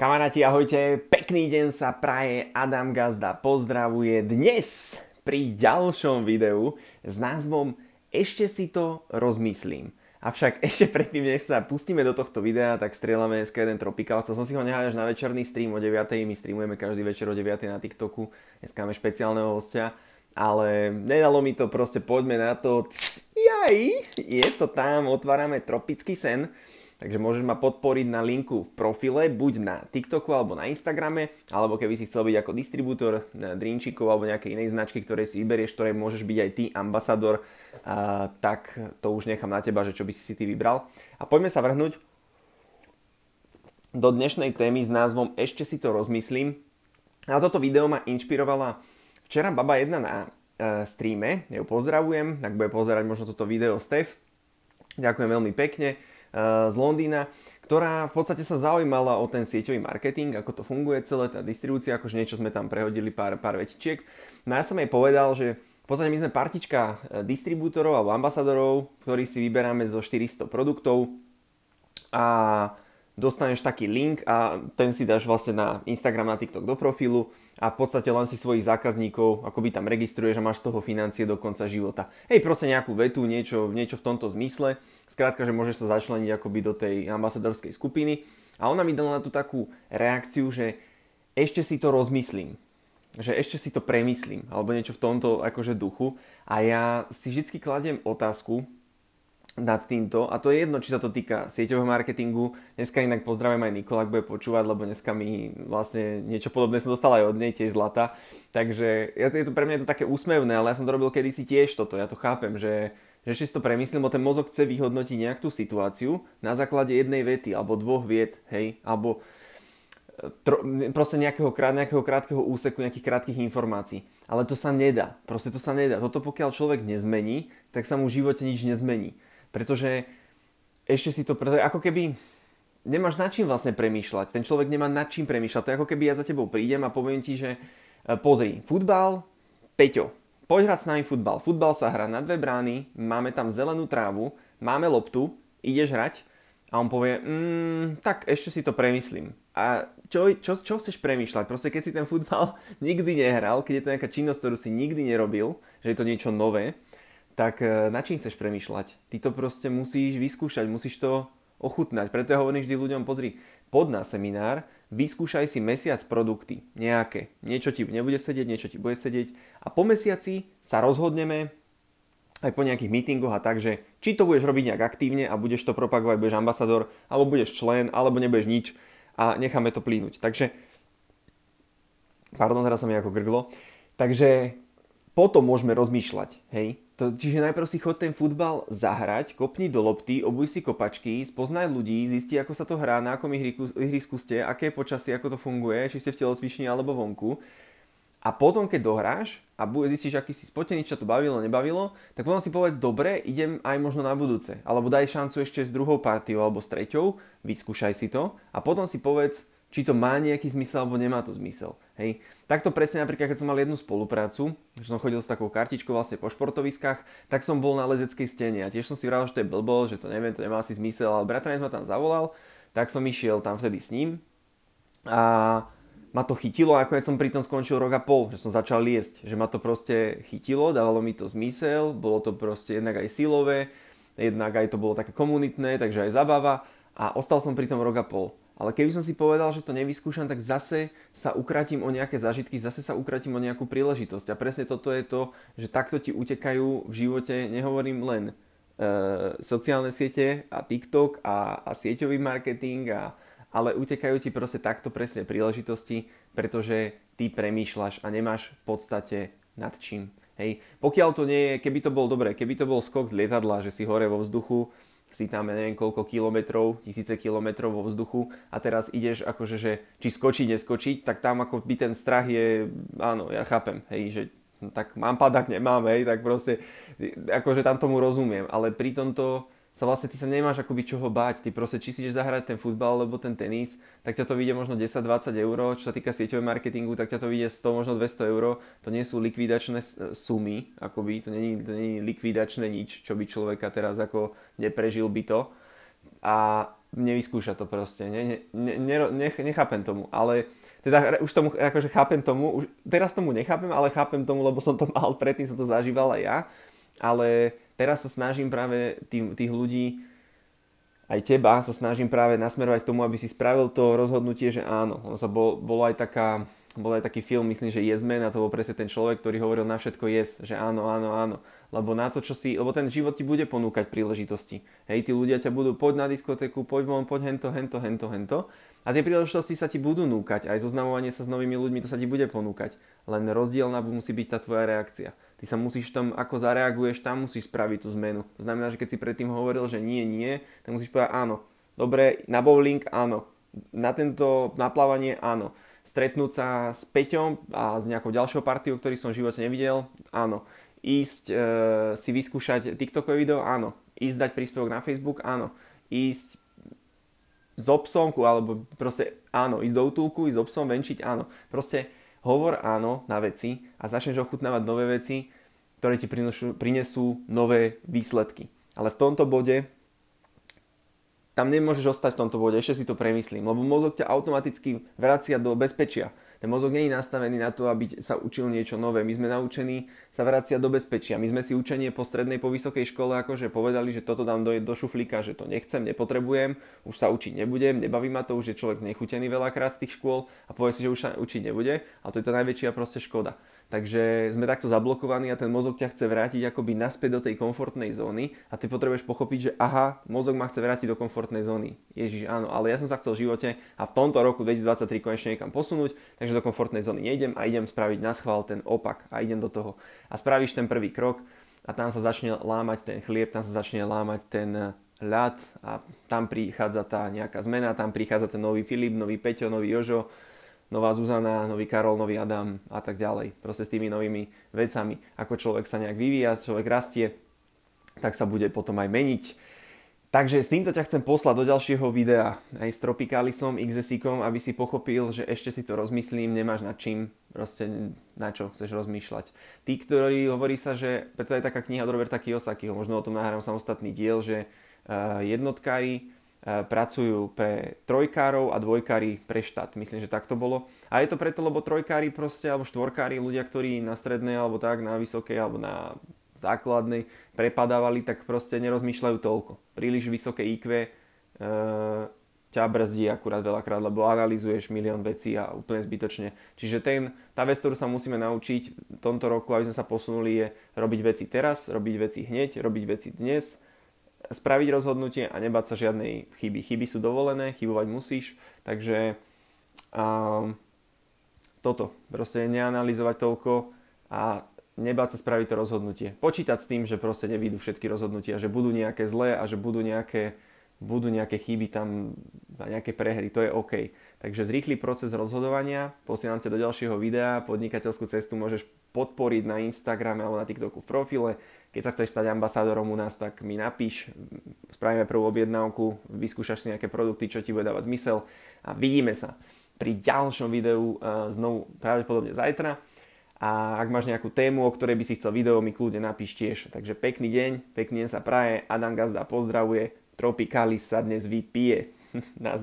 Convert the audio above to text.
Kamaráti, ahojte, pekný deň sa praje, Adam Gazda pozdravuje dnes pri ďalšom videu s názvom Ešte si to rozmyslím. Avšak ešte predtým, než sa pustíme do tohto videa, tak strieľame dneska jeden Tropical. Chcel som si ho nehať až na večerný stream o 9. My streamujeme každý večer o 9. na TikToku. Dneska máme špeciálneho hostia. Ale nedalo mi to, proste poďme na to. Jaj, je to tam, otvárame tropický sen. Takže môžeš ma podporiť na linku v profile, buď na TikToku alebo na Instagrame, alebo keby si chcel byť ako distribútor drinčíkov alebo nejakej inej značky, ktoré si vyberieš, ktoré môžeš byť aj ty ambasador, a, tak to už nechám na teba, že čo by si si ty vybral. A poďme sa vrhnúť do dnešnej témy s názvom Ešte si to rozmyslím. A toto video ma inšpirovala včera baba jedna na uh, streame, ju pozdravujem, ak bude pozerať možno toto video Stef. Ďakujem veľmi pekne z Londýna, ktorá v podstate sa zaujímala o ten sieťový marketing, ako to funguje celé, tá distribúcia, akože niečo sme tam prehodili pár, pár vetičiek. No ja som jej povedal, že v podstate my sme partička e, distribútorov alebo ambasadorov, ktorí si vyberáme zo 400 produktov a dostaneš taký link a ten si dáš vlastne na Instagram, na TikTok do profilu a v podstate len si svojich zákazníkov akoby tam registruješ a máš z toho financie do konca života. Hej, proste nejakú vetu, niečo, niečo v tomto zmysle. Skrátka, že môžeš sa začleniť akoby do tej ambasadorskej skupiny. A ona mi dala na tú takú reakciu, že ešte si to rozmyslím. Že ešte si to premyslím. Alebo niečo v tomto akože duchu. A ja si vždy kladiem otázku, nad týmto a to je jedno, či sa to týka sieťového marketingu. Dneska inak pozdravím aj Nikola, ak bude počúvať, lebo dneska mi vlastne niečo podobné som dostal aj od nej, tiež zlata. Takže je to, pre mňa je to také úsmevné, ale ja som to robil kedysi tiež toto, ja to chápem, že, že si to premyslím, lebo ten mozog chce vyhodnotiť nejak tú situáciu na základe jednej vety alebo dvoch viet, hej, alebo e, tro, proste nejakého, nejakého krátkeho úseku, nejakých krátkých informácií. Ale to sa nedá, proste to sa nedá. Toto pokiaľ človek nezmení, tak sa mu v živote nič nezmení. Pretože ešte si to, pretože ako keby nemáš nad čím vlastne premýšľať. Ten človek nemá nad čím premýšľať. To je ako keby ja za tebou prídem a poviem ti, že e, pozri, futbal, Peťo, poď hrať s nami futbal. Futbal sa hrá na dve brány, máme tam zelenú trávu, máme loptu, ideš hrať a on povie, mm, tak ešte si to premyslím. A čo, čo, čo chceš premýšľať? Proste keď si ten futbal nikdy nehral, keď je to nejaká činnosť, ktorú si nikdy nerobil, že je to niečo nové, tak e, na čím chceš premýšľať? Ty to proste musíš vyskúšať, musíš to ochutnať. Preto ja hovorím vždy ľuďom, pozri, pod na seminár, vyskúšaj si mesiac produkty, nejaké. Niečo ti nebude sedieť, niečo ti bude sedieť a po mesiaci sa rozhodneme aj po nejakých meetingoch a tak, že či to budeš robiť nejak aktívne a budeš to propagovať, budeš ambasador, alebo budeš člen, alebo nebudeš nič a necháme to plínuť. Takže, pardon, teraz sa mi ako grglo. Takže potom môžeme rozmýšľať, hej, to, čiže najprv si chod ten futbal zahrať, kopni do lopty, obuj si kopačky, spoznaj ľudí, zisti, ako sa to hrá, na akom ihrisku, ihrisku ste, aké je počasie, ako to funguje, či ste v telocvični alebo vonku. A potom, keď dohráš a zistíš, aký si spotený, čo to bavilo, nebavilo, tak potom si povedz, dobre, idem aj možno na budúce. Alebo daj šancu ešte s druhou partiou alebo s treťou, vyskúšaj si to a potom si povedz, či to má nejaký zmysel alebo nemá to zmysel. Hej. Takto presne napríklad, keď som mal jednu spoluprácu, že som chodil s takou kartičkou vlastne po športoviskách, tak som bol na lezeckej stene a tiež som si vral, že to je blbo, že to neviem, to nemá asi zmysel, ale bratranec ma tam zavolal, tak som išiel tam vtedy s ním a ma to chytilo a nakoniec som pri tom skončil rok a pol, že som začal liesť, že ma to proste chytilo, dávalo mi to zmysel, bolo to proste jednak aj silové, jednak aj to bolo také komunitné, takže aj zabava a ostal som pri tom rok a pol. Ale keby som si povedal, že to nevyskúšam, tak zase sa ukratím o nejaké zážitky, zase sa ukratím o nejakú príležitosť. A presne toto je to, že takto ti utekajú v živote, nehovorím len e, sociálne siete a TikTok a, a sieťový marketing, a, ale utekajú ti proste takto presne príležitosti, pretože ty premýšľaš a nemáš v podstate nad čím. Hej. Pokiaľ to nie je, keby to bol dobre, keby to bol skok z lietadla, že si hore vo vzduchu, si tam, ja neviem koľko kilometrov, tisíce kilometrov vo vzduchu a teraz ideš akože, že či skočiť, neskočiť, tak tam ako by ten strach je, áno, ja chápem, hej, že tak mám padak, nemám, hej, tak proste, akože tam tomu rozumiem, ale pri tomto sa vlastne ty sa nemáš akoby čoho báť. Ty proste, či si ideš zahrať ten futbal alebo ten tenis, tak ťa to vyjde možno 10-20 eur. Čo sa týka sieťového marketingu, tak ťa to vyjde 100, možno 200 eur. To nie sú likvidačné sumy, akoby, to nie, to je likvidačné nič, čo by človeka teraz ako neprežil by to. a nevyskúša to proste. Ne, ne, ne, nech, nechápem tomu, ale teda už tomu, akože chápem tomu, už, teraz tomu nechápem, ale chápem tomu, lebo som to mal, predtým som to zažíval aj ja, ale teraz sa snažím práve tým, tých ľudí, aj teba sa snažím práve nasmerovať k tomu, aby si spravil to rozhodnutie, že áno. On sa bol, bolo aj taká, bol aj taký film, myslím, že Yes Man a to bol presne ten človek, ktorý hovoril na všetko yes, že áno, áno, áno. Lebo na to, čo si, lebo ten život ti bude ponúkať príležitosti. Hej, tí ľudia ťa budú, poď na diskotéku, poď von, poď hento, hento, hento, hento. A tie príležitosti sa ti budú núkať, aj zoznamovanie sa s novými ľuďmi, to sa ti bude ponúkať. Len rozdielna musí byť tá tvoja reakcia. Ty sa musíš tam, ako zareaguješ, tam musíš spraviť tú zmenu. To znamená, že keď si predtým hovoril, že nie, nie, tak musíš povedať áno. Dobre, na bowling áno. Na tento naplávanie áno. Stretnúť sa s Peťom a s nejakou ďalšou partiou, ktorých som v živote nevidel, áno. Ísť e, si vyskúšať TikTokové video, áno. Ísť dať príspevok na Facebook, áno. Ísť s obsomku, alebo proste áno, ísť do útulku, ísť s obsom, venčiť, áno. Proste hovor áno na veci a začneš ochutnávať nové veci, ktoré ti prinesú, prinesú nové výsledky. Ale v tomto bode tam nemôžeš ostať v tomto bode, ešte si to premyslím, lebo mozog ťa automaticky vracia do bezpečia. Ten mozog nie je nastavený na to, aby sa učil niečo nové. My sme naučení sa vracia do bezpečia. My sme si učenie po strednej, po vysokej škole akože povedali, že toto dám do, do šuflíka, že to nechcem, nepotrebujem, už sa učiť nebudem, nebaví ma to, už je človek znechutený veľakrát z tých škôl a povie si, že už sa učiť nebude a to je to najväčšia proste škoda. Takže sme takto zablokovaní a ten mozog ťa chce vrátiť akoby naspäť do tej komfortnej zóny a ty potrebuješ pochopiť, že aha, mozog ma chce vrátiť do komfortnej zóny. Ježiš, áno, ale ja som sa chcel v živote a v tomto roku 2023 konečne niekam posunúť, takže do komfortnej zóny nejdem a idem spraviť na schvál ten opak a idem do toho. A spravíš ten prvý krok a tam sa začne lámať ten chlieb, tam sa začne lámať ten ľad a tam prichádza tá nejaká zmena, tam prichádza ten nový Filip, nový Peťo, nový Jožo, nová Zuzana, nový Karol, nový Adam a tak ďalej. Proste s tými novými vecami. Ako človek sa nejak vyvíja, človek rastie, tak sa bude potom aj meniť. Takže s týmto ťa chcem poslať do ďalšieho videa aj s Tropicalisom, XSIkom, aby si pochopil, že ešte si to rozmyslím, nemáš nad čím, proste na čo chceš rozmýšľať. Tí, ktorí hovorí sa, že, preto je taká kniha od Roberta Kiyosakiho, možno o tom nahrám samostatný diel, že uh, jednotkári pracujú pre trojkárov a dvojkári pre štát. Myslím, že tak to bolo. A je to preto, lebo trojkári proste, alebo štvorkári, ľudia, ktorí na strednej, alebo tak, na vysokej, alebo na základnej prepadávali, tak proste nerozmýšľajú toľko. Príliš vysoké IQ e, ťa brzdí akurát veľakrát, lebo analizuješ milión vecí a úplne zbytočne. Čiže ten, tá vec, ktorú sa musíme naučiť v tomto roku, aby sme sa posunuli, je robiť veci teraz, robiť veci hneď, robiť veci dnes, spraviť rozhodnutie a nebáť sa žiadnej chyby. Chyby sú dovolené, chybovať musíš, takže um, toto, proste neanalizovať toľko a nebáť sa spraviť to rozhodnutie. Počítať s tým, že proste nevídu všetky rozhodnutia, že budú nejaké zlé a že budú nejaké, budú nejaké chyby tam a nejaké prehry, to je OK. Takže zrýchli proces rozhodovania, posielam do ďalšieho videa, podnikateľskú cestu môžeš podporiť na Instagrame alebo na TikToku v profile, keď sa chceš stať ambasádorom u nás, tak mi napíš, spravíme prvú objednávku, vyskúšaš si nejaké produkty, čo ti bude dávať zmysel a vidíme sa pri ďalšom videu uh, znovu pravdepodobne zajtra. A ak máš nejakú tému, o ktorej by si chcel video, mi kľudne napíš tiež. Takže pekný deň, pekný deň sa praje, Adam Gazda pozdravuje, Tropicalis sa dnes vypije. Na